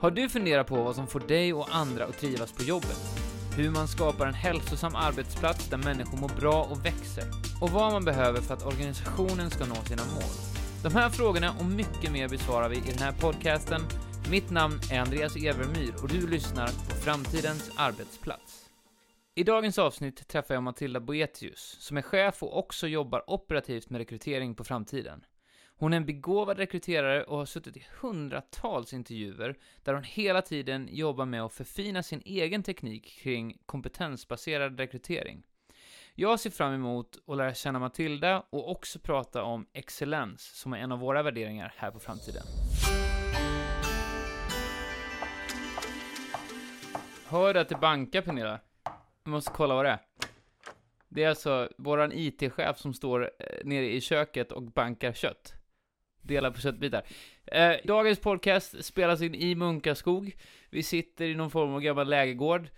Har du funderat på vad som får dig och andra att trivas på jobbet? Hur man skapar en hälsosam arbetsplats där människor mår bra och växer? Och vad man behöver för att organisationen ska nå sina mål? De här frågorna och mycket mer besvarar vi i den här podcasten. Mitt namn är Andreas Evermyr och du lyssnar på Framtidens arbetsplats. I dagens avsnitt träffar jag Matilda Boetius, som är chef och också jobbar operativt med rekrytering på framtiden. Hon är en begåvad rekryterare och har suttit i hundratals intervjuer där hon hela tiden jobbar med att förfina sin egen teknik kring kompetensbaserad rekrytering. Jag ser fram emot att lära känna Matilda och också prata om excellens, som är en av våra värderingar här på Framtiden. Hör du att det bankar, Pernilla? Jag måste kolla vad det är. Det är alltså våran IT-chef som står eh, nere i köket och bankar kött. Delar på köttbitar. Eh, dagens podcast spelas in i Munkaskog. Vi sitter i någon form av gammal lägergård.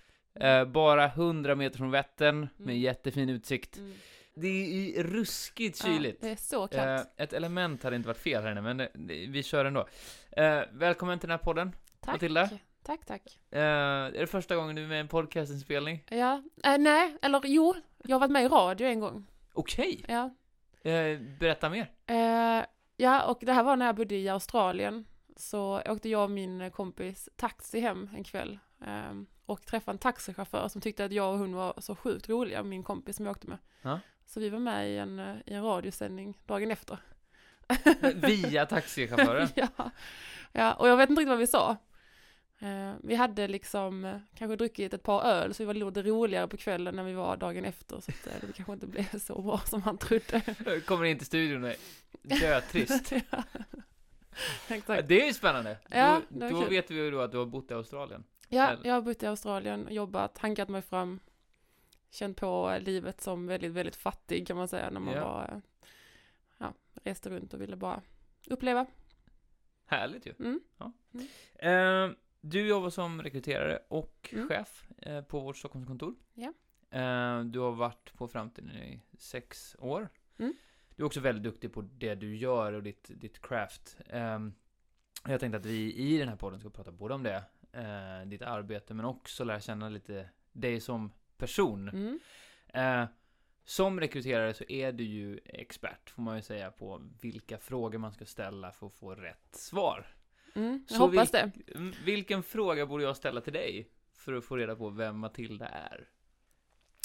Eh, bara 100 meter från Vättern, med Mm. jättefin utsikt. Mm. Det är ruskigt kyligt. Ja, det är så Eh, kallt. ett element hade inte varit fel här inne, men det, det, vi kör ändå. Eh, välkommen till den här podden. tack. Matilda? Tack, tack. Eh, är det första gången du är med i en podcastinspelning? Ja, eh, nej, eller jo, jag har varit med i radio en gång. Okej, Ja. eh, berätta mer. Ja, och det här var när jag bodde i Australien. Så åkte jag och min kompis taxi hem en kväll. Eh, och träffade en taxichaufför som tyckte att jag och hon var så sjukt roliga, min kompis som jag åkte med. Ja. Så vi var med i en, eh, i en radiosändning dagen efter. Via taxichauffören. ja. ja, och jag vet inte riktigt vad vi sa. Eh, vi hade liksom eh, kanske druckit ett par öl, så vi var lite roligare på kvällen när vi var dagen efter. Så att, eh, det kanske inte blev så bra som han trodde. Kommer in till studion och är dötrist. ja. Exakt. Det är ju spännande. Ja, då då vet vi ju då att du har bott i Australien. Ja, jag har bott i Australien, jobbat, hankat mig fram, känt på livet som väldigt, väldigt fattig kan man säga när man Ja. eh, ja, reste runt och ville bara uppleva. Härligt ju. Mm. Eh, du jobbar som rekryterare och Mm. chef eh, på vårt Stockholmskontor. Ja. Eh, du har varit på Framtiden i sex år. Mm. Du är också väldigt duktig på det du gör och ditt, ditt craft. Eh, jag tänkte att vi i den här podden ska prata både om det, eh, ditt arbete, men också lära känna lite dig som person. Mm. Som rekryterare så är du ju expert, får man ju säga, på vilka frågor man ska ställa för att få rätt svar. Mm. Jag Så hoppas det. Mm, Vilken fråga borde jag ställa till dig för att få reda på vem Matilda är?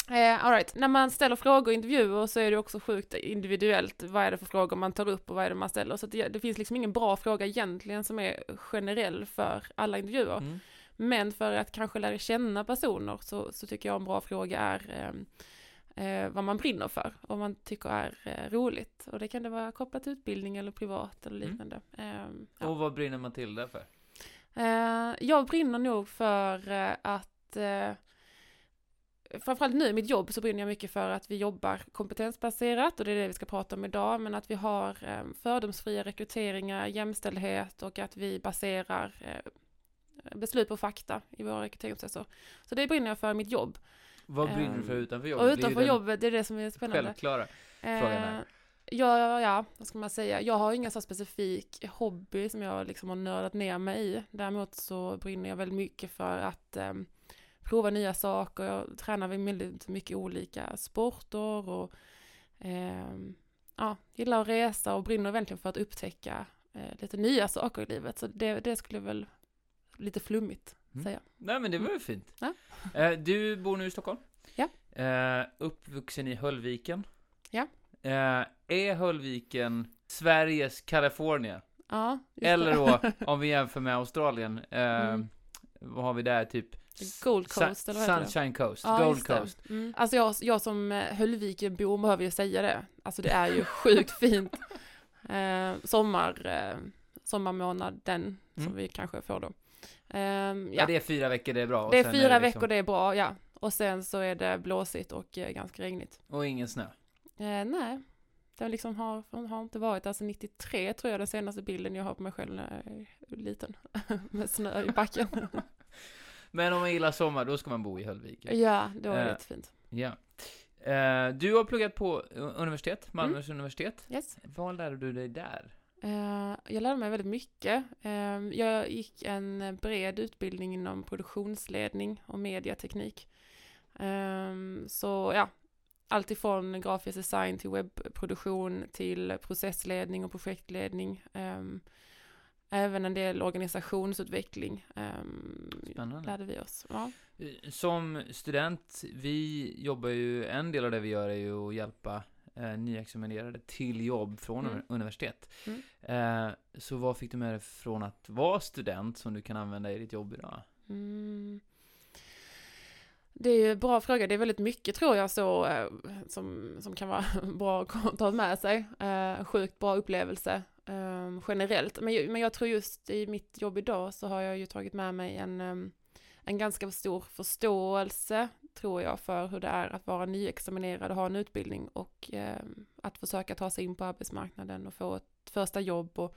Eh, all right. När man ställer frågor i intervjuer så är det också sjukt individuellt. Vad är det för frågor man tar upp och vad är det man ställer? Så det, det finns liksom ingen bra fråga egentligen som är generell för alla intervjuer. Mm. Men för att kanske lära känna personer så, så tycker jag en bra fråga är ehm, eh, vad man brinner för och man tycker är eh, roligt. Och det kan det vara kopplat till utbildning eller privat eller Mm. liknande. Ehm, ja. Och vad brinner Matilda för? Eh, jag brinner nog för eh, att eh, Framförallt nu i mitt jobb så brinner jag mycket för att vi jobbar kompetensbaserat och det är det vi ska prata om idag, men att vi har fördomsfria rekryteringar, jämställdhet och att vi baserar beslut på fakta i våra rekryteringsprocesser. Så det brinner jag för i mitt jobb. Vad brinner du Ehm, för utanför Och jobbet? Det är ju utanför den jobbet, det är det som är spännande. Självklara. Eh, frågan är. Ja, ja, vad ska man säga? Jag har ingen så specifik hobby som jag liksom har nördat ner mig i. Däremot så brinner jag väldigt mycket för att eh, prova nya saker. Jag tränar väldigt mycket olika sporter och eh, ja, gillar att resa och brinner verkligen för att upptäcka eh, lite nya saker i livet. Så det, det skulle väl lite flummigt Mm. säga. Nej men det var ju fint. Ja. Eh, du bor nu i Stockholm. Ja. Eh, uppvuxen i Höllviken. Ja. Eh, är Höllviken Sveriges Kalifornien? Ja, just Eller då, om vi jämför med Australien, Mm. vad har vi där? Typ Gold Coast, Sun- eller vad heter det? Sunshine Coast, Ja, Gold. Coast. Mm. Alltså jag, jag som Höllvikenbo behöver ju säga det. Alltså det är ju sjukt fint. Eh, sommar, eh, sommarmånaden som Mm. vi kanske får då. Ehm, Ja. ja, det är fyra veckor, det är bra. det är fyra liksom- veckor, det är bra, ja. Och sen så är det blåsigt och eh, ganska regnigt. Och ingen snö. Eh, nej, det liksom har, har inte varit, alltså 93 tror jag den senaste bilden jag har på mig själv när jag är liten. Med snö i backen. Men om man gillar sommar, då ska man bo i Höllviken. ja, det var Eh. jättefint. Ja. Eh, du har pluggat på universitet, Malmös universitet. Yes. Vad lärde du dig där? Eh, jag lärde mig väldigt mycket. Eh, jag gick en bred utbildning inom produktionsledning och mediateknik. Eh, så ja, allt ifrån grafisk design till webbproduktion till processledning och projektledning. Även en del organisationsutveckling Spännande. lärde vi oss. Ja. Som student, vi jobbar ju, en del av det vi gör är ju att hjälpa eh, nyexaminerade till jobb från Mm. universitet. Mm. Eh, så vad fick du med dig från att vara student som du kan använda i ditt jobb idag? Mm. Det är ju en bra fråga. Det är väldigt mycket tror jag så eh, som, som kan vara bra att ta med sig. Eh, sjukt bra upplevelse eh, generellt. Men, men jag tror just i mitt jobb idag så har jag ju tagit med mig en, eh, en ganska stor förståelse tror jag för hur det är att vara nyexaminerad och ha en utbildning och eh, att försöka ta sig in på arbetsmarknaden och få ett första jobb och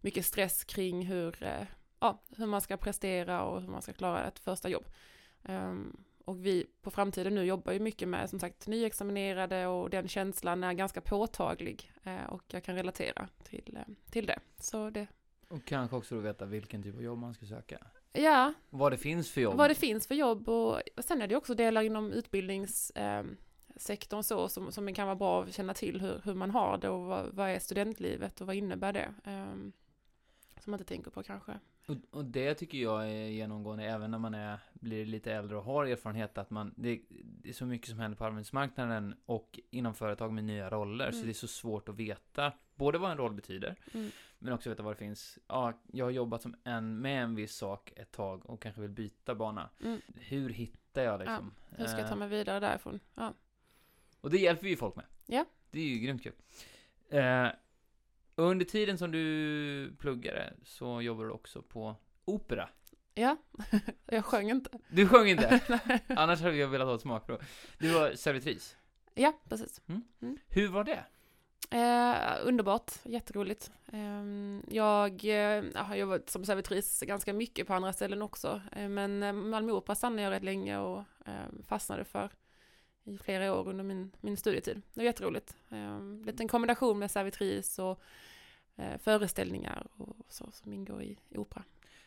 mycket stress kring hur, eh, ja, hur man ska prestera och hur man ska klara ett första jobb. Um, och vi på framtiden nu jobbar ju mycket med som sagt nyexaminerade och den känslan är ganska påtaglig eh, och jag kan relatera till, eh, till det. Så det, Och kanske också då veta vilken typ av jobb man ska söka ja, vad det finns för jobb. vad det finns för jobb och, och sen är det också delar inom utbildningssektorn sektorn så som, som kan vara bra att känna till hur, hur man har det och vad, vad är studentlivet och vad innebär det. Um, som man inte tänker på kanske. Och, och det tycker jag är genomgående även när man är, blir lite äldre och har erfarenhet att man, det, det är så mycket som händer på arbetsmarknaden och inom företag med nya roller så Mm. det är så svårt att veta både vad en roll betyder Mm. Men också veta vad det finns. Ja, jag har jobbat som en, med en viss sak ett tag och kanske vill byta bana. Mm. Hur hittar jag liksom? Hur ska jag ta Eh, mig vidare därifrån? Ja. Och det hjälper ju folk med. Ja. Det är ju grymt kul. Eh, under tiden som du pluggade så jobbar du också på opera. Ja, jag sjöng inte. Du sjöng inte? Annars hade jag velat ha ett smakprov. Du var servitris. Ja, precis. Hur var det? Eh, underbart, jätteroligt. Eh, jag eh, har jobbat som servitris ganska mycket på andra ställen också. Eh, men eh, Malmö Opera stannade jag rätt länge och eh, fastnade för i flera år under min, min studietid. Det var jätteroligt. Eh, lite en kombination med servitris och eh, föreställningar och så som ingår i, i opera.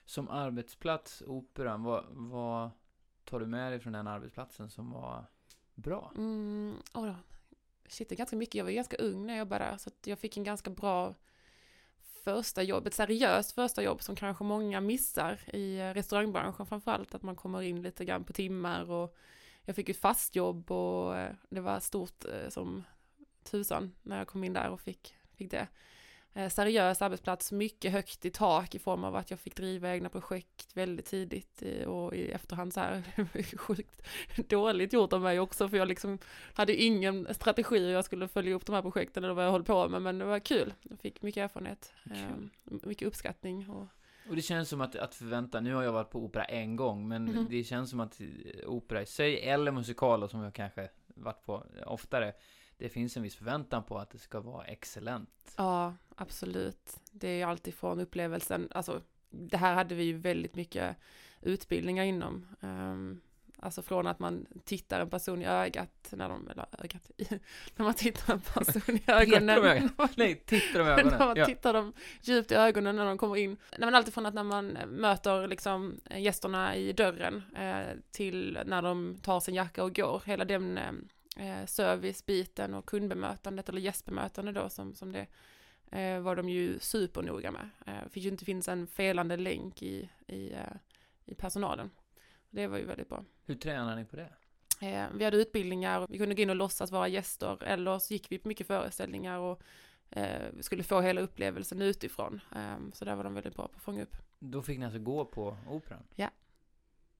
Som arbetsplats, operan, vad, vad tar du med dig från den arbetsplatsen som var bra? Mm, oh, det ganska mycket. Jag var ganska ung när jag jobbade där, så att jag fick en ganska bra första jobb, ett seriöst första jobb som kanske många missar i eh, restaurangbranschen framförallt, att man kommer in lite grann på timmar och jag fick ju fast jobb och eh, det var stort eh, som tusan när jag kom in där och fick, fick det. Eh, seriös arbetsplats, mycket högt i tak i form av att jag fick driva egna projekt väldigt tidigt i- och i efterhand så här, sjukt dåligt gjort av mig också för jag liksom hade ingen strategi hur jag skulle följa upp de här projekten eller vad jag höll på med men det var kul. Jag fick mycket erfarenhet, Kul. eh, mycket uppskattning och Och det känns som att, att förvänta, nu har jag varit på opera en gång, men Mhm. det känns som att eh, opera i sig, eller musikaler som jag kanske varit på oftare, det finns en viss förväntan på att det ska vara excellent. ja, absolut. Det är ju alltid från upplevelsen, alltså det här hade vi ju väldigt mycket utbildningar inom. Ehm, Alltså från att man tittar en person i ögat, när de, eller ögat, när man tittar en person i ögonen. Petar de? Nej, tittar de i när ögonen. man Ja. tittar dem djupt i ögonen när de kommer in. Nej, men alltifrån att när man möter liksom gästerna i dörren eh, till när de tar sin jacka och går. Hela den eh, servicebiten och kundbemötandet eller gästbemötande då som, som det eh, var de ju supernoga med. Eh, det fick ju inte finnas en felande länk i, i, eh, i personalen. Det var ju väldigt bra. Hur tränar ni på det? Eh, vi hade utbildningar, vi kunde gå in och låtsas vara gäster eller så gick vi på mycket föreställningar och eh, vi skulle få hela upplevelsen utifrån. Eh, så där var de väldigt bra på att fånga upp. Då fick ni alltså gå på operan? Ja.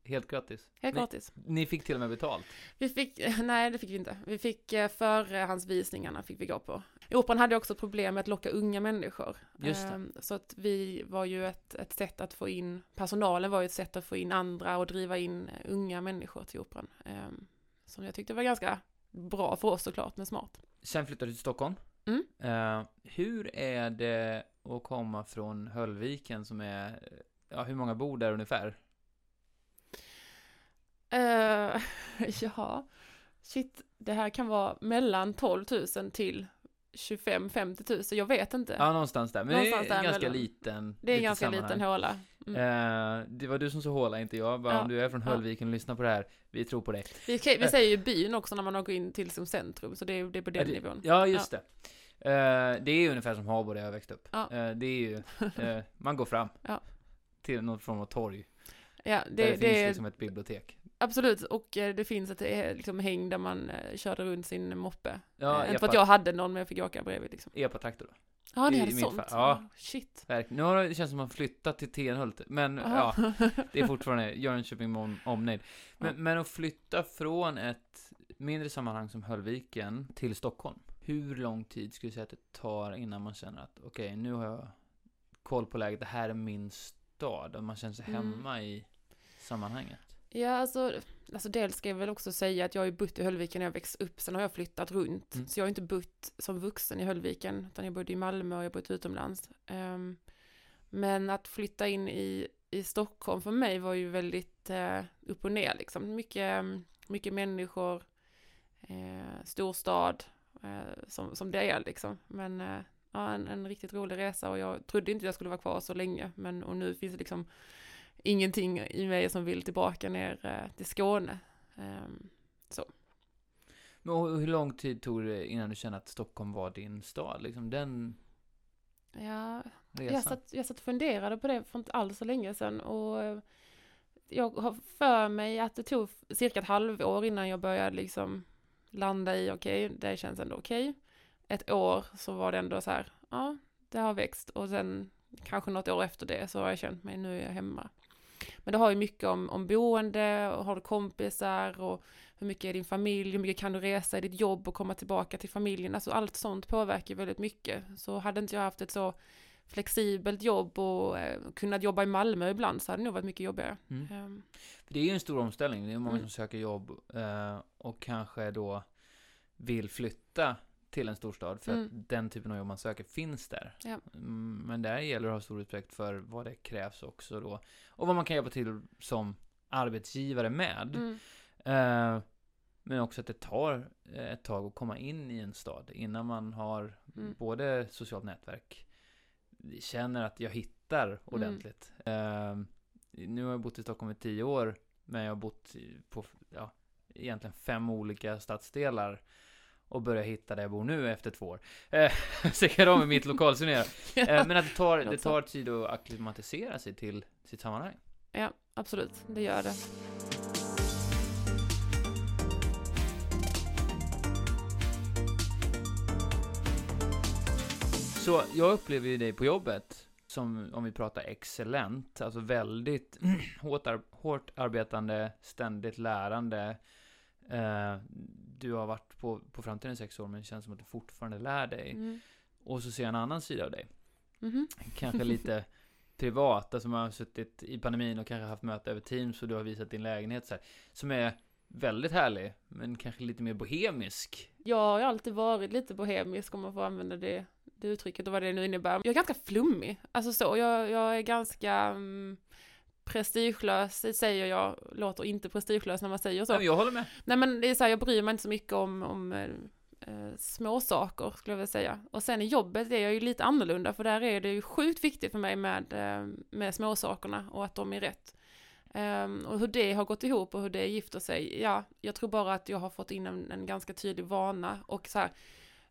Helt gratis? Helt Ni- gratis. Ni fick till och med betalt? Vi fick, nej det fick vi inte. Vi fick eh, förhandsvisningarna fick vi gå på. Operan hade också problem med att locka unga människor. Just det. Ehm, Så att vi var ju ett, ett sätt att få in, personalen var ju ett sätt att få in andra och driva in eh, unga människor till operan. Ehm, Som jag tyckte var ganska bra för oss såklart, men smart. Sen flyttade du till Stockholm. Mm. Eh, hur är det att komma från Höllviken som är, ja hur många bor där ungefär? Uh, ja, shit, det här kan vara mellan 12 000 till 25-50 tusen, jag vet inte. Ja, någonstans där. Men Någonstans det är en ganska mellan. liten. det är en ganska sammanhang. liten håla. Mm. Eh, det var du som sa håla, inte jag. Bara Ja. om du är från Ja. Höllviken och lyssnar på det här, vi tror på dig. Vi, vi eh. säger ju byn också när man går in till som centrum, så det är, det är på den Ja, det- nivån. Ja, just det. Eh, det är ju ungefär som Habo där jag växte upp. Ja. Eh, det är ju, eh, man går fram Ja. till någon form av torg. Ja, Det, där det, det finns liksom ett bibliotek. Absolut, och eh, det finns ett eh, liksom, häng där man eh, körde runt sin moppe. Ja, inte för att jag hade någon, men jag fick åka bredvid liksom. Epa-traktor då. Ja, ni hade sånt? fall, ja. Shit. Verkligen. Nu har det känns som att man flyttat till Tenhult, men ja, Aha. det är fortfarande Jönköping med om- omnejd. Men, Ja. men att flytta från ett mindre sammanhang som Höllviken till Stockholm, hur lång tid skulle du säga att det tar innan man känner att okej, nu har jag koll på läget, det här är min stad, och man känner sig Mm. hemma i sammanhanget? Ja, alltså, alltså dels ska jag väl också säga att jag har ju bott i Höllviken när jag växte upp, sen har jag flyttat runt. Mm. Så jag har inte bott som vuxen i Höllviken, utan jag bodde i Malmö och jag bott utomlands. Ehm, men att flytta in i, i Stockholm för mig var ju väldigt eh, upp och ner liksom. Mycket, mycket människor, eh, storstad, eh, som, som det är liksom. Men eh, ja, en, en riktigt rolig resa och jag trodde inte jag skulle vara kvar så länge, men och nu finns det liksom ingenting i mig som vill tillbaka ner eh, till Skåne. Ehm, Men och hur lång tid tog det innan du kände att Stockholm var din stad? Liksom den ja, resan? jag, satt, jag satt och funderade på det för inte alls så länge sedan och eh, jag har för mig att det tog cirka ett halvår innan jag började liksom landa i okej, det känns ändå okej. Ett år så var det ändå så här, ja, det har växt och sen kanske något år efter det så har jag känt mig, nu är jag hemma. Men det har ju mycket om, om boende och har du kompisar och hur mycket är din familj, hur mycket kan du resa i ditt jobb och komma tillbaka till familjen. Alltså allt sånt påverkar väldigt mycket. Så hade inte jag haft ett så flexibelt jobb och eh, kunnat jobba i Malmö ibland så hade det nog varit mycket jobbigare. Mm. För det är ju en stor omställning. Det är många Mm. som söker jobb eh, och kanske då vill flytta till en storstad för Mm. att den typen av jobb man söker finns där. Ja. Mm, Men där gäller det att ha stor respekt för vad det krävs också då. Och vad man kan hjälpa till som arbetsgivare med. mm, Eh, men också att det tar eh, ett tag att komma in i en stad innan man har Mm. både socialt nätverk, känner att jag hittar ordentligt. Eh, nu har jag bott i Stockholm i tio år, men jag har bott på ja, egentligen fem olika stadsdelar och börjar hitta där jag bor nu efter två år. Eh, så jag kan med mitt lokalsurnera. Eh, men att det tar, det tar tid att acklimatisera sig till sitt sammanhang. ja, absolut, det gör det. Så jag upplever ju dig på jobbet som, om vi pratar excellent, alltså väldigt hårt, ar- hårt arbetande, ständigt lärande. Eh, du har varit på, på framtiden i sex år, men det känns som att du fortfarande lär dig. Mm. Och så ser jag en annan sida av dig. Mhm. Kanske lite privat, alltså man har suttit i pandemin och kanske haft möte över Teams och du har visat din lägenhet så här, som är väldigt härlig, men kanske lite mer bohemisk. Jag har alltid varit lite bohemisk om man får använda det, det uttrycket och vad det nu innebär. Jag är ganska flummig, alltså så. Jag, jag är ganska mm, prestigelös, säger jag, låter inte prestigelös när man säger så. Nej, jag håller med. Nej men det är så här, jag bryr mig inte så mycket om, om eh, eh, små saker skulle jag vilja säga. Och sen i jobbet är jag ju lite annorlunda för där är det ju sjukt viktigt för mig med, eh, med småsakerna och att de är rätt. Ehm, och hur det har gått ihop och hur det gifter sig, ja, jag tror bara att jag har fått in en, en ganska tydlig vana och så här,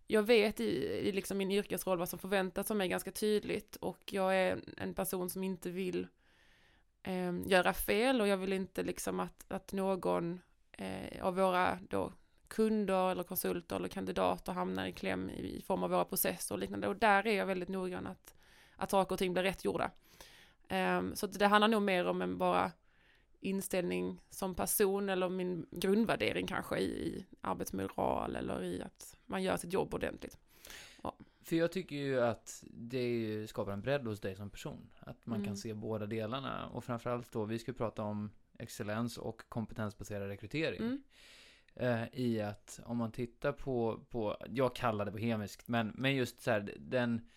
jag vet i, i liksom min yrkesroll vad som förväntas av mig ganska tydligt och jag är en person som inte vill eh, göra fel och jag vill inte liksom att, att någon eh, av våra då kunder eller konsulter eller kandidater hamnar i kläm i, i form av våra processer och liknande och där är jag väldigt noggrann att, att saker och ting blir rätt gjorda. Eh, så att det handlar nog mer om en bara inställning som person eller min grundvärdering kanske i, i arbetsmoral eller i att man gör sitt jobb ordentligt. För jag tycker ju att det ju skapar en bredd hos dig som person. Att man Mm. kan se båda delarna. Och framförallt då, vi ska prata om excellens och kompetensbaserad rekrytering. Mm. Eh, I att om man tittar på, på jag kallar det bohemiskt, men, men just så här, den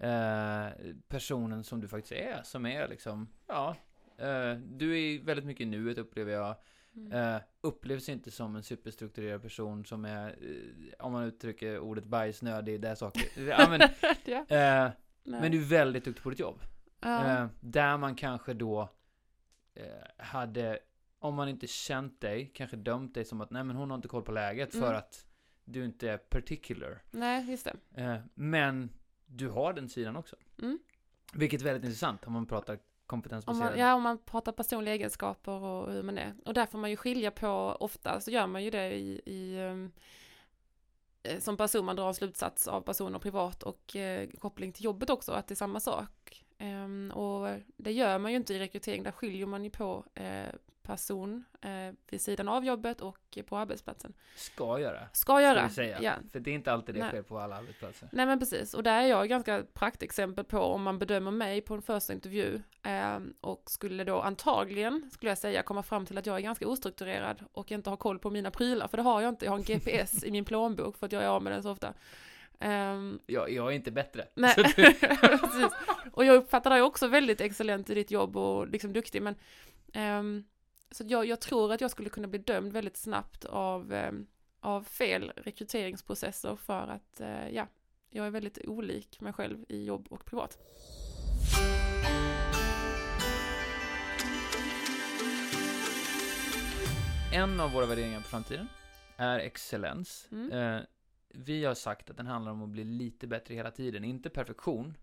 eh, personen som du faktiskt är, som är liksom, ja, eh, du är väldigt mycket i nuet upplever jag. Mm. Eh, upplevs inte som en superstrukturerad person som är, eh, om man uttrycker ordet bajsnödig, det är saker. ja, men, Nej. men du är väldigt duktig på ditt jobb. Eh, där man kanske då hade, om man inte känt dig, kanske dömt dig som att nej men hon har inte koll på läget för Mm. att du inte är particular. Nej, just det. Men du har den sidan också. Mm. Vilket är väldigt intressant om man pratar om kompetensbaserad. man, ja, om man pratar personliga egenskaper och hur man är. Och där får man ju skilja på, ofta så gör man ju det i, i ehm, eh, som person, man drar en slutsats av personer privat och eh, koppling till jobbet också, att det är samma sak. Ehm, och det gör man ju inte i rekrytering, där skiljer man ju på eh, person eh, vid sidan av jobbet och på arbetsplatsen. Ska göra. Ska Ska göra. vi säga. Ja. För det är inte alltid det Nej. sker på alla arbetsplatser. Nej men precis, och där är jag ganska praktexempel på om man bedömer mig på en första intervju eh, och skulle då antagligen, skulle jag säga, komma fram till att jag är ganska ostrukturerad och inte har koll på mina prylar, för det har jag inte, jag har en GPS i min plånbok för att jag är av med den så ofta. Ehm, Jag, jag är inte bättre. nej, precis. Och jag uppfattar dig också väldigt excellent i ditt jobb och liksom duktig, men ehm, så jag, jag tror att jag skulle kunna bli dömd väldigt snabbt av, ehm, av fel rekryteringsprocesser för att, eh, ja, jag är väldigt olik mig själv i jobb och privat. En av våra värderingar på framtiden är excellens. Mm. Eh, vi har sagt att den handlar om att bli lite bättre hela tiden. Inte perfektion,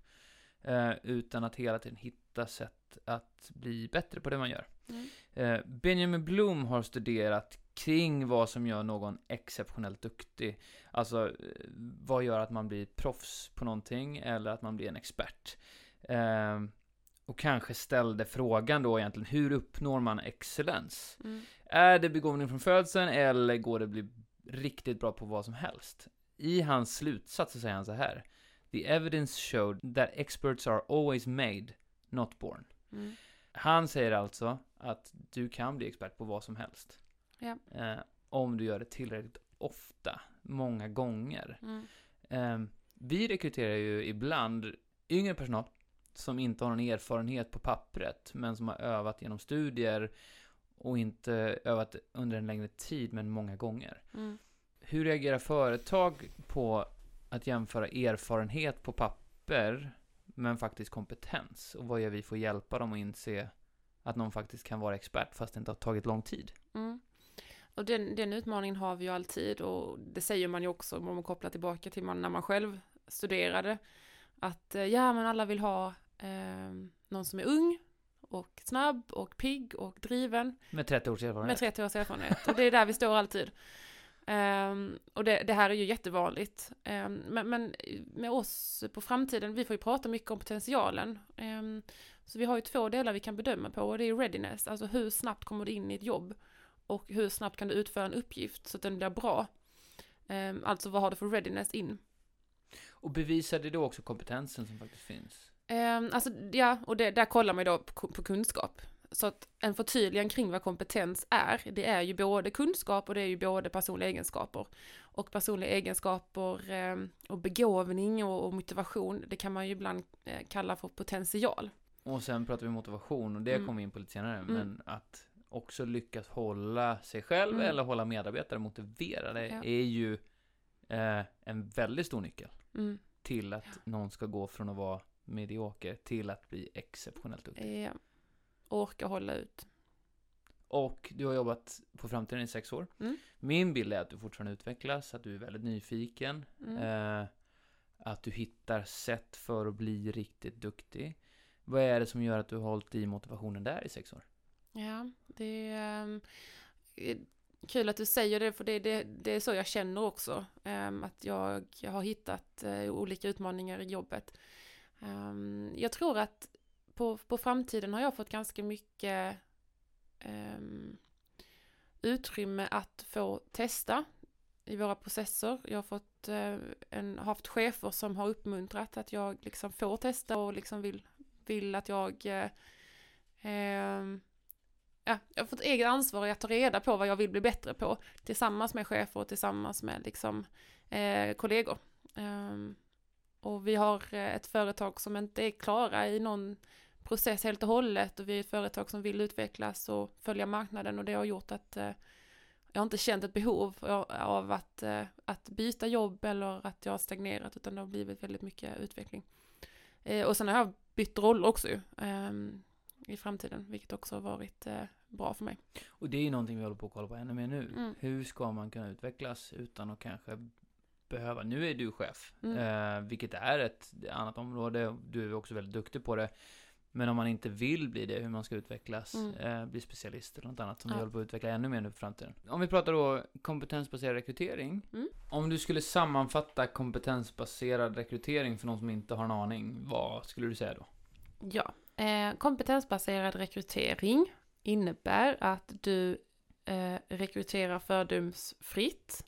eh, utan att hela tiden hitta sätt att bli bättre på det man gör. Mm. Eh, Benjamin Bloom har studerat kring vad som gör någon exceptionellt duktig. Alltså, eh, vad gör att man blir proffs på någonting eller att man blir en expert. Eh, och kanske ställde frågan då egentligen, hur uppnår man excellens? Mm. Är det begåvning från födseln eller går det att bli riktigt bra på vad som helst? I hans slutsats så säger han så här. The evidence showed that experts are always made, not born. Mm. Han säger alltså att du kan bli expert på vad som helst. Ja. Eh, om du gör det tillräckligt ofta, många gånger. Mm. Eh, vi rekryterar ju ibland yngre personal som inte har någon erfarenhet på pappret, men som har övat genom studier och inte övat under en längre tid, men många gånger. Mm. Hur reagerar företag på att jämföra erfarenhet på papper, men faktiskt kompetens? Och vad gör vi för att hjälpa dem att inse att någon faktiskt kan vara expert, fast det inte har tagit lång tid? Mm. Och den, den utmaningen har vi ju alltid och det säger man ju också om man kopplar tillbaka till man, när man själv studerade. Att eh, ja, men alla vill ha eh, någon som är ung och snabb och pigg och driven Med 30 års med erfarenhet. 30 års erfarenhet. Och det är där vi står alltid. Ehm, och det, det här är ju jättevanligt. Ehm, men, men med oss på framtiden, vi får ju prata mycket om potentialen. Ehm, så vi har ju två delar vi kan bedöma på och det är readiness, alltså hur snabbt kommer du in i ett jobb och hur snabbt kan du utföra en uppgift så att den blir bra. Alltså vad har du för readiness in? Och bevisar det då också kompetensen som faktiskt finns? Um, alltså, ja, och det, där kollar man ju då på, på kunskap. Så att en förtydligan kring vad kompetens är, det är ju både kunskap och det är ju både personliga egenskaper. Och personliga egenskaper ehm, och begåvning och, och motivation, det kan man ju ibland eh, kalla för potential. Och sen pratar vi motivation, och det Mm. kommer vi in på lite senare, Mm. men att också lyckas hålla sig själv Mm. eller hålla medarbetare motiverade Ja. är ju eh, en väldigt stor nyckel Mm. till att någon ska gå från att vara medioker till att bli exceptionellt duktig. Eh, orka hålla ut. Och du har jobbat på framtiden i sex år. Mm. Min bild är att du fortfarande utvecklas, att du är väldigt nyfiken, Mm. eh, att du hittar sätt för att bli riktigt duktig. Vad är det som gör att du har hållit i motivationen där i sex år? Ja, det är ehm, eh, kul att du säger det, för det, det, det är så jag känner också. ehm, att jag, jag har hittat eh, olika utmaningar i jobbet. Ehm, jag tror att på, på framtiden har jag fått ganska mycket um, utrymme att få testa i våra processer. Jag har fått uh, en, haft chefer som har uppmuntrat att jag liksom får testa och liksom vill, vill att jag uh, um, ja, jag har fått eget ansvar i att ta reda på vad jag vill bli bättre på tillsammans med chefer och tillsammans med liksom, eh, kollegor. Um, och vi har eh, ett företag som inte är klara i någon process helt och hållet och vi är ett företag som vill utvecklas och följa marknaden och det har gjort att eh, jag har inte känt ett behov av att, eh, att byta jobb eller att jag har stagnerat utan det har blivit väldigt mycket utveckling. Och sen har jag bytt roll också ju, ehm, i framtiden, vilket också har varit bra för mig. Och det är ju någonting vi håller på att kolla på ännu mer nu. Mm. Hur ska man kunna utvecklas utan att kanske behöva, nu är du chef, Mm. eh, vilket är ett annat område, du är också väldigt duktig på det. Men om man inte vill bli det, hur man ska utvecklas, Mm. eh, bli specialist eller något annat som vi Ja. håller på att utveckla ännu mer nu för framtiden. Om vi pratar då kompetensbaserad rekrytering. Mm. Om du skulle sammanfatta kompetensbaserad rekrytering för någon som inte har en aning, vad skulle du säga då? Ja, eh, kompetensbaserad rekrytering innebär att du eh, rekryterar fördomsfritt,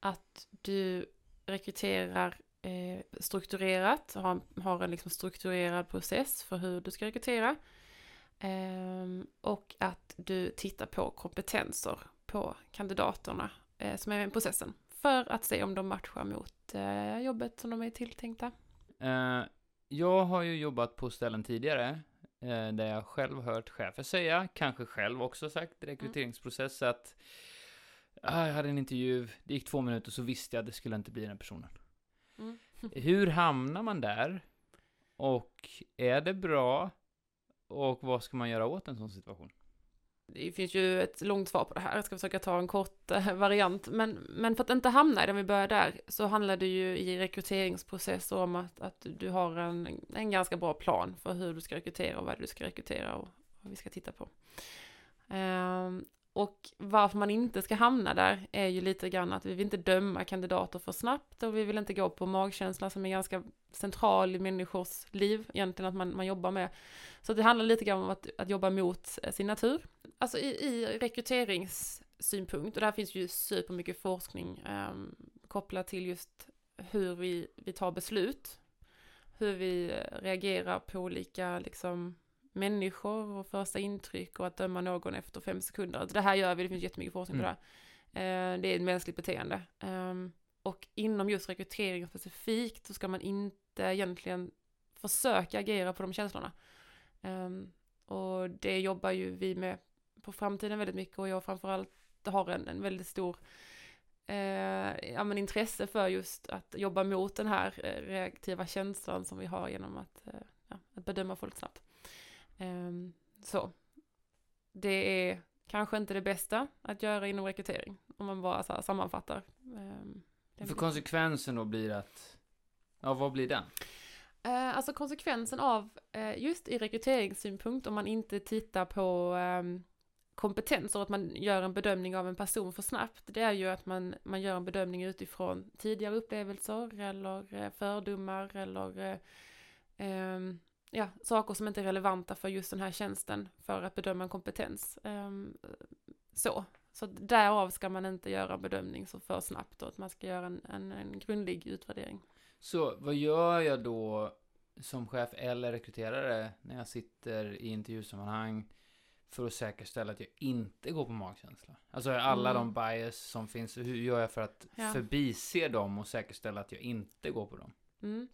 att du rekryterar eh, strukturerat, har, har en liksom strukturerad process för hur du ska rekrytera Ehm, och att du tittar på kompetenser på kandidaterna eh, som är med i processen för att se om de matchar mot eh, jobbet som de är tilltänkta. Eh, jag har ju jobbat på ställen tidigare eh, där jag själv hört chefer säga, kanske själv också sagt i rekryteringsprocess att ah, jag hade en intervju, det gick två minuter så visste jag att det skulle inte bli den personen. Mm. Hur hamnar man där? Och är det bra? Och vad ska man göra åt en sån situation? Det finns ju ett långt svar på det här, jag ska försöka ta en kort eh, variant. Men, men för att inte hamna i det, om vi börjar där, så handlar det ju i rekryteringsprocess om att, att du har en, en ganska bra plan för hur du ska rekrytera och vad du ska rekrytera och vad vi ska titta på. Och varför man inte ska hamna där är ju lite grann att vi vill inte döma kandidater för snabbt och vi vill inte gå på magkänsla som är ganska central i människors liv, egentligen att man, man jobbar med. Så det handlar lite grann om att, att jobba mot eh, sin natur. Alltså i, i rekryteringssynpunkt, och där finns ju supermycket forskning eh, kopplat till just hur vi, vi tar beslut, hur vi eh, reagerar på olika liksom, människor och första intryck och att döma någon efter fem sekunder. Alltså, det här gör vi, det finns jättemycket forskning på Mm. det här. Eh, det är ett mänskligt beteende. Ehm, och inom just rekrytering specifikt så ska man inte egentligen försöka agera på de känslorna. Ehm, och det jobbar ju vi med på framtiden väldigt mycket och jag framförallt har en, en väldigt stor eh, ja, men intresse för just att jobba mot den här eh, reaktiva känslan som vi har genom att, eh, ja, att bedöma folk snabbt. Ehm, så, det är kanske inte det bästa att göra inom rekrytering, om man bara så sammanfattar. ehm, den För konsekvensen då blir att, ja vad blir den? Eh, alltså konsekvensen av, eh, just i rekryteringssynpunkt, om man inte tittar på eh, kompetens och att man gör en bedömning av en person för snabbt, det är ju att man, man gör en bedömning utifrån tidigare upplevelser eller eh, fördomar eller eh, ehm, ja, saker som inte är relevanta för just den här tjänsten för att bedöma en kompetens. Ehm, så. Så därav ska man inte göra en bedömning så för snabbt och att man ska göra en, en, en grundlig utvärdering. Så vad gör jag då som chef eller rekryterare när jag sitter i intervjusammanhang för att säkerställa att jag inte går på magkänsla? Alltså alla Mm. de bias som finns, hur gör jag för att Ja. förbise dem och säkerställa att jag inte går på dem? Mm.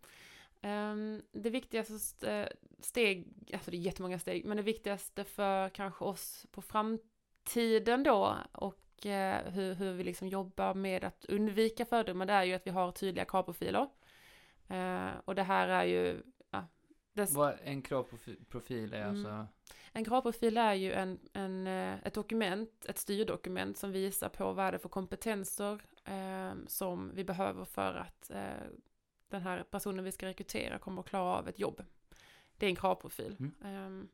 Ehm, det viktigaste st- steg, alltså det är jättemånga steg, men det viktigaste för kanske oss på framtiden då och eh, hur, hur vi liksom jobbar med att undvika fördomar, det är ju att vi har tydliga kravprofiler. Eh, och det här är ju, ja, det, Vad en kravprofil är Mm. alltså? en kravprofil är ju en, en, eh, ett dokument, ett styrdokument som visar på vad det är för kompetenser eh, som vi behöver för att eh, den här personen vi ska rekrytera kommer att klara av ett jobb. Det är en kravprofil. Mm. Eh,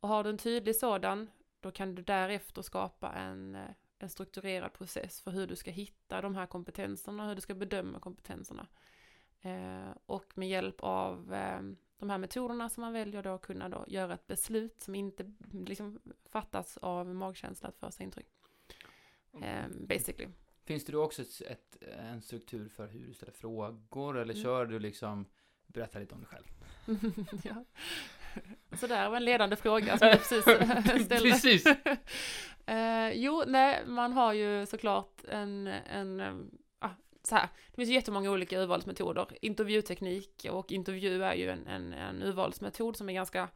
och har du en tydlig sådan, då kan du därefter skapa en, eh, en strukturerad process för hur du ska hitta de här kompetenserna, hur du ska bedöma kompetenserna. Eh, och med hjälp av eh, de här metoderna som man väljer då kunna då göra ett beslut som inte liksom fattas av magkänsla, ett första intryck. Basically. Finns det då också ett, ett, en struktur för hur du ställer frågor eller Mm. kör du liksom, berätta lite om dig själv? ja. Så där var en ledande fråga som jag precis ställde. Precis. Eh, jo, nej, man har ju såklart en, en ah, så här, det finns ju jättemånga olika urvalsmetoder. Intervjuteknik och intervju är ju en, en, en urvalsmetod som är ganska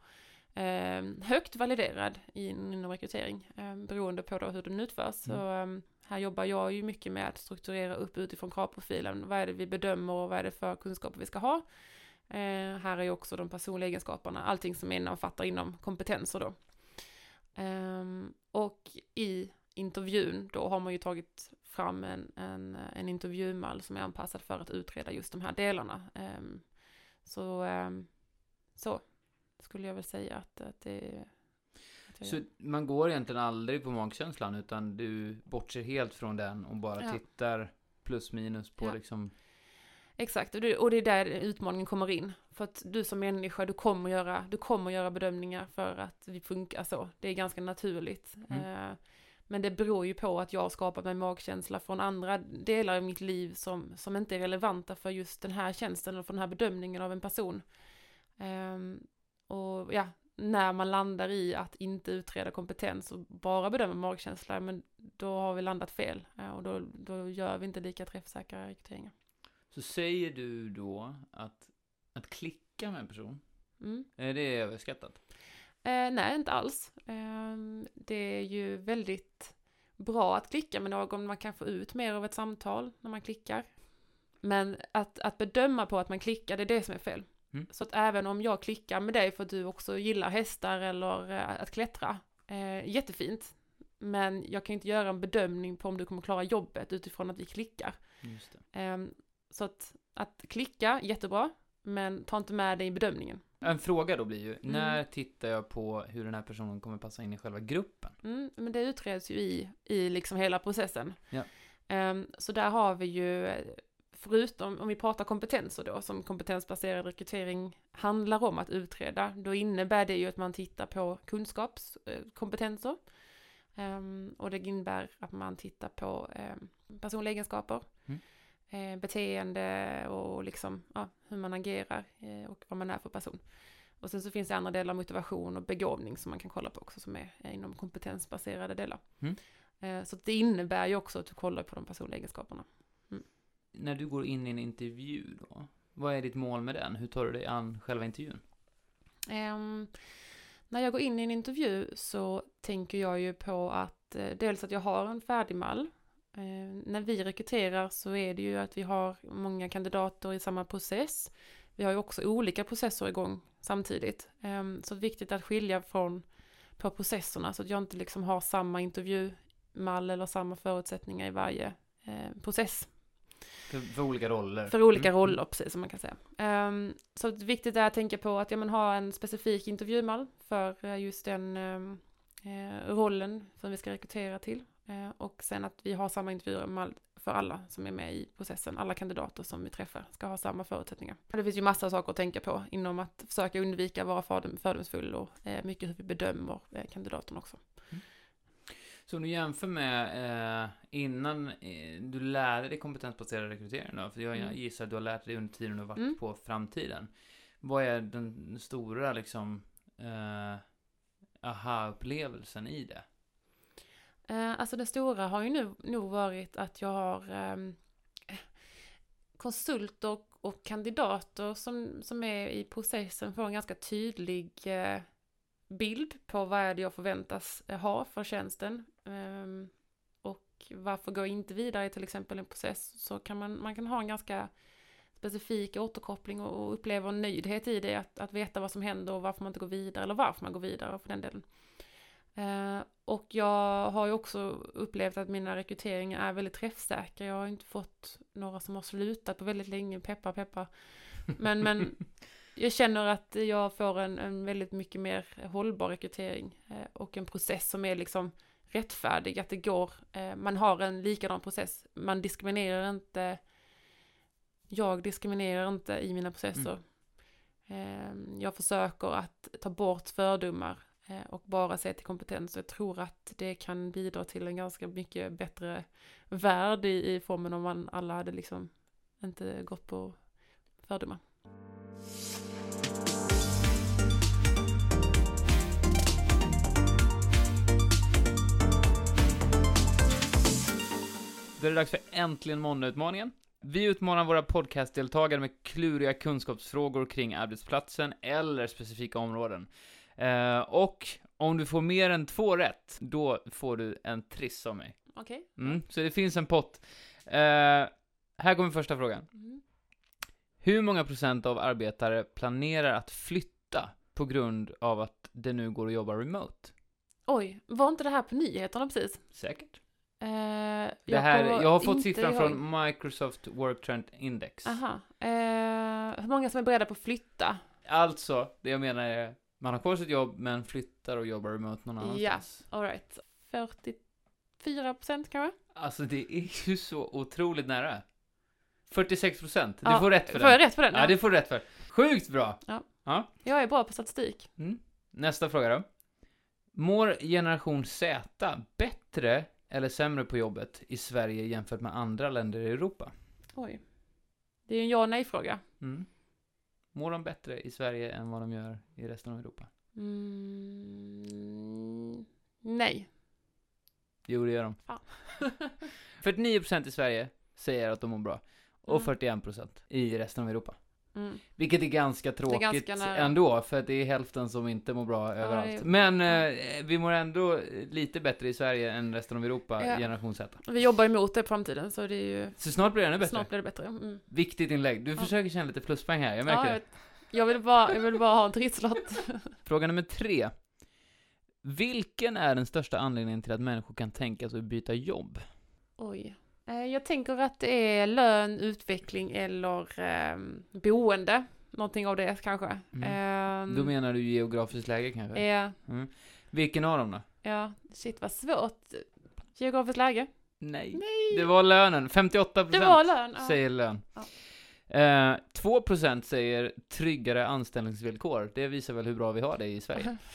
eh, högt validerad in- inom rekrytering, eh, beroende på då hur den utförs. Så eh, här jobbar jag ju mycket med att strukturera upp utifrån kravprofilen. Vad är det vi bedömer och vad är det för kunskaper vi ska ha? Eh, här är ju också de personliga egenskaperna, allting som innefattar inom kompetenser då. Ehm, och i intervjun då har man ju tagit fram en, en, en intervjumall som är anpassad för att utreda just de här delarna. Ehm, så, ehm, så skulle jag väl säga att, att det att Så gör. man går egentligen aldrig på magkänslan, utan du bortser helt från den och bara Ja. tittar plus minus på Ja. liksom... Exakt, och det, och det är där utmaningen kommer in. För att du som människa, du kommer göra, du kommer göra bedömningar för att vi funkar så. Det är ganska naturligt. Mm. Eh, men det beror ju på att jag har skapat mig magkänsla från andra delar i mitt liv som, som inte är relevanta för just den här tjänsten eller för den här bedömningen av en person. Ehm, och ja, när man landar i att inte utreda kompetens och bara bedöma magkänsla, men då har vi landat fel. Eh, och då, då gör vi inte lika träffsäkra rekryteringar. Så säger du då att, att klicka med en person, Mm. är det överskattat? Eh, nej, inte alls. Eh, det är ju väldigt bra att klicka med någon. Man kan få ut mer av ett samtal när man klickar. Men att, att bedöma på att man klickar, det är det som är fel. Mm. Så att även om jag klickar med dig för att du också gillar hästar eller eh, att klättra, eh, jättefint. Men jag kan inte göra en bedömning på om du kommer klara jobbet utifrån att vi klickar. Eh, så att, att klicka, jättebra, men ta inte med det i bedömningen. En fråga då blir ju, Mm. när tittar jag på hur den här personen kommer passa in i själva gruppen? Mm, men det utreds ju i, i liksom hela processen. Ja. Ehm, så där har vi ju, eh, förutom om vi pratar kompetenser då, som kompetensbaserad rekrytering handlar om att utreda, då innebär det ju att man tittar på kunskapskompetenser. Ehm, och det innebär att man tittar på um, personliga egenskaper, Mm. eh, beteende och liksom, ja, hur man agerar eh, och vad man är för person. Och sen så finns det andra delar, motivation och begåvning som man kan kolla på också, som är, är inom kompetensbaserade delar. Mm. Eh, så det innebär ju också att du kollar på de personliga egenskaperna. När du går in i en intervju då, vad är ditt mål med den? Hur tar du dig an själva intervjun? Um, när jag går in i en intervju så tänker jag ju på att eh, dels att jag har en färdig mall. Uh, ehm, när vi rekryterar så är det ju att vi har många kandidater i samma process. Vi har ju också olika processer igång samtidigt. Um, så det är viktigt att skilja från på processerna så att jag inte liksom har samma intervjumall eller samma förutsättningar i varje eh, process. För, för olika roller? För olika Mm. roller, precis som man kan säga. Ehm, så viktigt är att tänka på att ja, men ha en specifik intervjumall för eh, just den eh, rollen som vi ska rekrytera till. Eh, och sen att vi har samma intervjumall för alla som är med i processen. Alla kandidater som vi träffar ska ha samma förutsättningar. Det finns ju massa saker att tänka på inom att försöka undvika att vara fördom, fördomsfull och eh, mycket hur vi bedömer eh, kandidaterna också. Så om du jämför med eh, innan eh, du lärde dig kompetensbaserad rekrytering då, för jag Mm. gissar att du har lärt dig under tiden du har varit Mm. på framtiden. Vad är den stora liksom eh, aha-upplevelsen i det? Eh, alltså det stora har ju nu nog varit att jag har ehm, konsulter och, kandidater som, som är i processen får en ganska tydlig eh, bild på vad är det jag förväntas eh, ha för tjänsten. Ehm, och varför går jag inte vidare i till exempel en process så kan man, man kan ha en ganska specifik återkoppling och, uppleva en nöjdhet i det, att, att veta vad som händer och varför man inte går vidare eller varför man går vidare för den delen. Ehm, och jag har ju också upplevt att mina rekryteringar är väldigt träffsäkra. Jag har inte fått några som har slutat på väldigt länge, peppa peppa. Men, men jag känner att jag får en, en väldigt mycket mer hållbar rekrytering eh, och en process som är liksom rättfärdig, att det går, eh, man har en likadan process. Man diskriminerar inte, jag diskriminerar inte i mina processer. Eh, jag försöker att ta bort fördomar och bara se till kompetens. Jag tror att det kan bidra till en ganska mycket bättre värld i, i formen om man alla hade liksom inte gått på fördomar. Då är det dags för Äntligen Måndag-utmaningen. Vi utmanar våra podcastdeltagare med kluriga kunskapsfrågor kring arbetsplatsen eller specifika områden. Eh, och om du får mer än två rätt, då får du en triss av mig. Okej. Mm, så det finns en pott. Eh, här kommer första frågan. Mm. Hur många procent av arbetare planerar att flytta på grund av att det nu går att jobba remote? Oj, var inte det här på nyheterna precis? Säkert. Eh, Det jag här, jag har fått siffran ihåg. från Microsoft Work Trend Index. Aha. Eh, hur många som är beredda på att flytta? Alltså, det jag menar är, man har kvar sitt jobb men flyttar och jobbar remote någon annanstans. All right. 44 procent kanske? Alltså det är ju så otroligt nära. 46 procent. Du Ja, får rätt för Får jag den. rätt på den? Ja, det får du rätt för. Sjukt bra! Jag är bra på statistik. Mm. Nästa fråga då. Mår generation Z bättre eller sämre på jobbet i Sverige jämfört med andra länder i Europa? Oj. Det är ju en ja och nej-fråga. Mm. Mår de bättre i Sverige än vad de gör i resten av Europa? Mm, nej. Jo, det gör de. Fan. 49% i Sverige säger att de mår bra. Och Mm. 41% i resten av Europa. Mm. Vilket är ganska tråkigt ganska nära. ändå, för att det är hälften som inte mår bra överallt. det är- Men eh, vi mår ändå lite bättre i Sverige än resten av Europa, Ja. generation Z. Vi jobbar emot det på framtiden så det är ju Så snart blir det ännu bättre. snart blir det bättre. Mm. Viktigt inlägg. Du Ja. försöker känna lite pluspoäng här, jag märker Ja, det. jag, vet. jag, vill bara, jag vill bara ha en trisslott. Fråga nummer tre. Vilken är den största anledningen till att människor kan tänka sig att byta jobb? Oj. Eh, Jag tänker att det är lön, utveckling eller ehm, boende. Någonting av det kanske. Mm. Ehm, Då menar du geografiskt läge kanske? Ja, Mm. Vilken av dem då? ja, shit vad svårt. Geografiskt läge? Nej. Nej! Det var lönen. 58% Det var lön. ja. säger lön. Ja. Eh, 2% säger tryggare anställningsvillkor. Det visar väl hur bra vi har det i Sverige.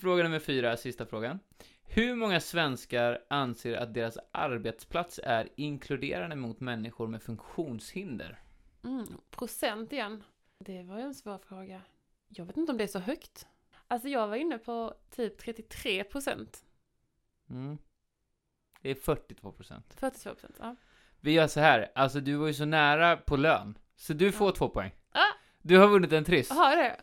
Fråga nummer fyra, sista frågan. Hur många svenskar anser att deras arbetsplats är inkluderande mot människor med funktionshinder? Mm, procent igen. Det var ju en svår fråga. Jag vet inte om det är så högt. Alltså jag var inne på typ 33 procent. Mm. Det är 42 procent. 42 procent, ja. Vi gör så här, alltså du var ju så nära på lön, så du får Ja. två poäng. Ah! Du har vunnit en triss. Jaha, är det?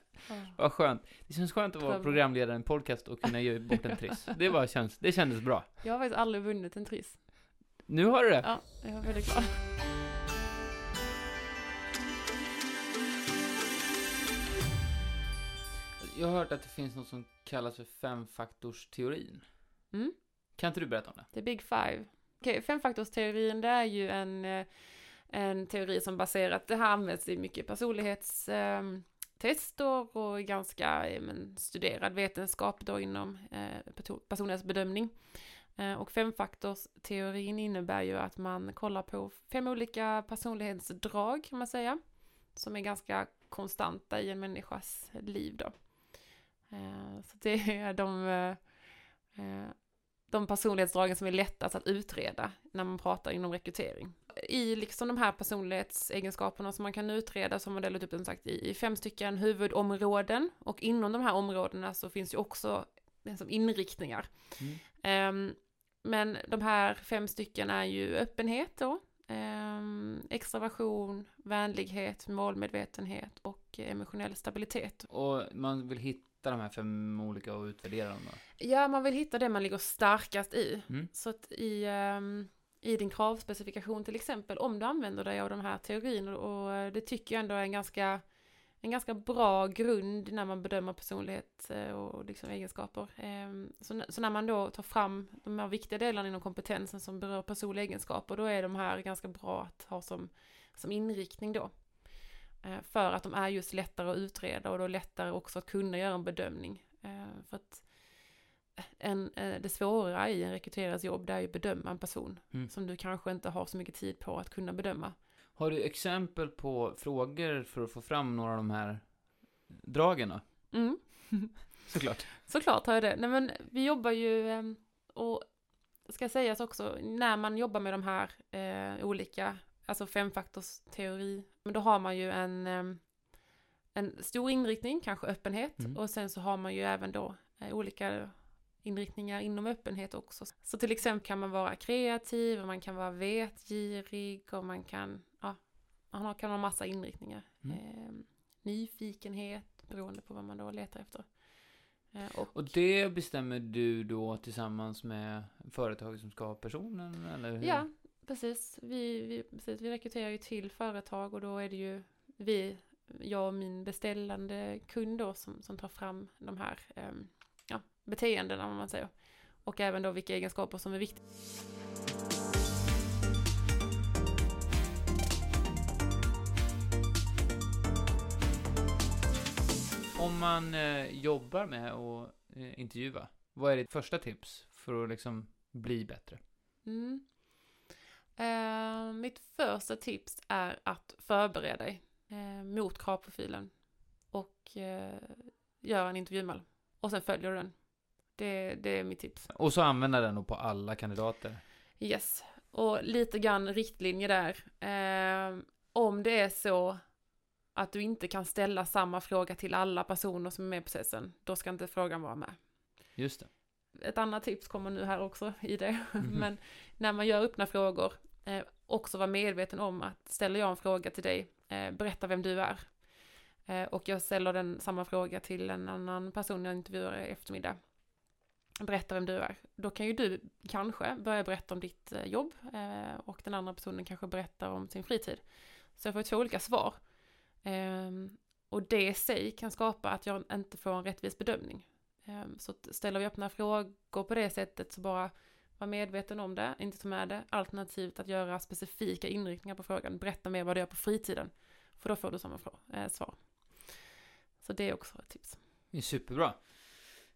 Vad skönt. Det känns skönt att vara programledare i en podcast och kunna ge bort en triss. Det, bara känns, det kändes bra. Jag har faktiskt aldrig vunnit en triss. Nu har du det. Ja, jag är väldigt glad. Jag har hört att det finns något som kallas för femfaktorsteorin. Mm. Kan inte du berätta om det? The Big Five. Okej, femfaktorsteorin det är ju en, eh, en teori som baserat, det här används i mycket tester och ganska men, studerad vetenskap då inom eh, personlighetsbedömning. Eh, och femfaktorsteorin innebär ju att man kollar på fem olika personlighetsdrag kan man säga. Som är ganska konstanta i en människas liv då. Eh, så det är de eh, eh de personlighetsdragen som är lättast att utreda när man pratar inom rekrytering. I liksom de här personlighetsegenskaperna som man kan utreda så har man delat upp den sagt i i fem stycken huvudområden och inom de här områdena så finns ju också liksom inriktningar. Mm. Ehm, men de här fem stycken är ju öppenhet då, ehm, extraversion, vänlighet, målmedvetenhet och emotionell stabilitet. Och man vill hitta de här fem olika och utvärdera dem då? Ja, man vill hitta det man ligger starkast i. Mm. Så att i, ehm, i din kravspecifikation till exempel, om du använder dig av de här teorierna och det tycker jag ändå är en ganska, en ganska bra grund när man bedömer personlighet eh, och liksom egenskaper. Ehm, så när man då tar fram de här viktiga delarna inom kompetensen som berör personliga egenskaper, då är de här ganska bra att ha som, som inriktning då. Eh, För att de är just lättare att utreda och då lättare också att kunna göra en bedömning. Eh, För att en, eh, det svåra i en rekryterares jobb det är ju att bedöma en person Mm. som du kanske inte har så mycket tid på att kunna bedöma. Har du exempel på frågor för att få fram några av de här dragen då? Mm. Såklart. Såklart har jag det. Nej men vi jobbar ju, ehm, och ska sägas också, när man jobbar med de här eh, olika, alltså femfaktorsteori, men då har man ju en, en stor inriktning, kanske öppenhet, Mm. och sen så har man ju även då eh, olika inriktningar inom öppenhet också. Så till exempel kan man vara kreativ, och man kan vara vetgirig, och man kan, ja, man kan ha massa inriktningar. Mm. Ehm, nyfikenhet, beroende på vad man då letar efter. Eh, och, Och det bestämmer du då tillsammans med företaget som ska ha personen, eller hur? ja, precis. Vi, vi, precis. Vi rekryterar ju till företag och då är det ju vi, jag och min beställande kund då som, som tar fram de här ehm, ja, beteendena om man säger. Och även då vilka egenskaper som är viktiga. Om man eh, jobbar med att eh, intervjua, vad är ditt första tips för att liksom bli bättre? Mm. Eh, mitt första tips är att förbereda dig eh, mot kravprofilen och eh, göra en intervjumal. Och sen följer du den. Det, det är mitt tips. Och så använda den då på alla kandidater. Yes. Och lite grann riktlinje där. Eh, om det är så att du inte kan ställa samma fråga till alla personer som är med i processen, då ska inte frågan vara med. Just det. Ett annat tips kommer nu här också i det. Mhm. Men när man gör öppna frågor, eh, också vara medveten om att ställer jag en fråga till dig, eh, berätta vem du är. Eh, och jag ställer den samma fråga till en annan person jag intervjuar i eftermiddag. Berätta vem du är. Då kan ju du kanske börja berätta om ditt eh, jobb eh, och den andra personen kanske berättar om sin fritid. Så jag får två olika svar. Ehm, och det i sig kan skapa att jag inte får en rättvis bedömning. Ehm, Så ställer vi öppna frågor på det sättet så bara var medveten om det, inte ta med det. Alternativt att göra specifika inriktningar på frågan. Berätta mer vad du gör på fritiden. För då får du samma eh, svar. Så det är också ett tips. Det är superbra.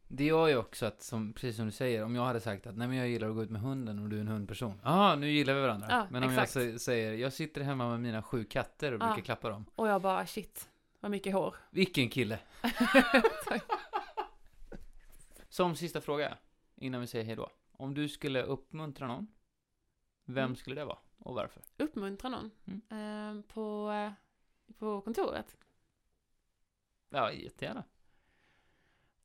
Det gör ju också att, som, precis som du säger, om jag hade sagt att nej men jag gillar att gå ut med hunden och du är en hundperson. Ja, nu gillar vi varandra. Ja, men om exakt. jag sä- säger, jag sitter hemma med mina sju katter och Ja. brukar klappa dem. Och jag bara shit, vad mycket hår. Vilken kille! Som sista fråga, innan vi säger hejdå. Om du skulle uppmuntra någon, vem Mm. skulle det vara? Och varför? Uppmuntra någon Mm. eh, på, på kontoret. Ja, jättegärna.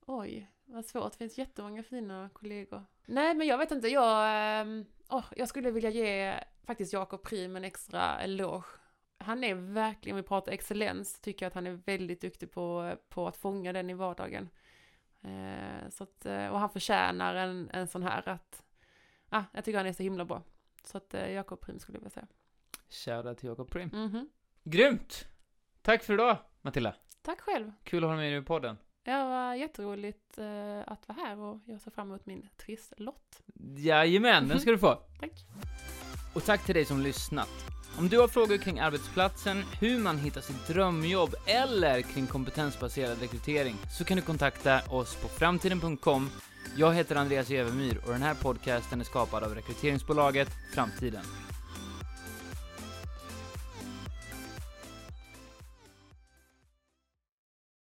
Oj, vad svårt. Det finns jättemånga fina kollegor. Nej, men jag vet inte. Jag, ehm, åh, jag skulle vilja ge faktiskt Jakob Prim en extra eloge. Han är verkligen, om vi pratar excellens, tycker jag att han är väldigt duktig på, på att fånga den i vardagen. Eh, så att, eh, och han förtjänar en, en sån här att, ah, jag tycker han är så himla bra. Så att eh, Jakob Prim skulle jag vilja säga. Shoutout till Jakob Prim. Mhm. Grymt! Tack för idag, Matilda. Tack själv. Kul att ha med dig i podden. Det var jätteroligt eh, att vara här och jag ser fram emot min trisslott. Jajamän, den ska du få. Tack. Och tack till dig som lyssnat. Om du har frågor kring arbetsplatsen, hur man hittar sitt drömjobb eller kring kompetensbaserad rekrytering så kan du kontakta oss på framtiden.com. Jag heter Andreas Evermyr och den här podcasten är skapad av rekryteringsbolaget Framtiden.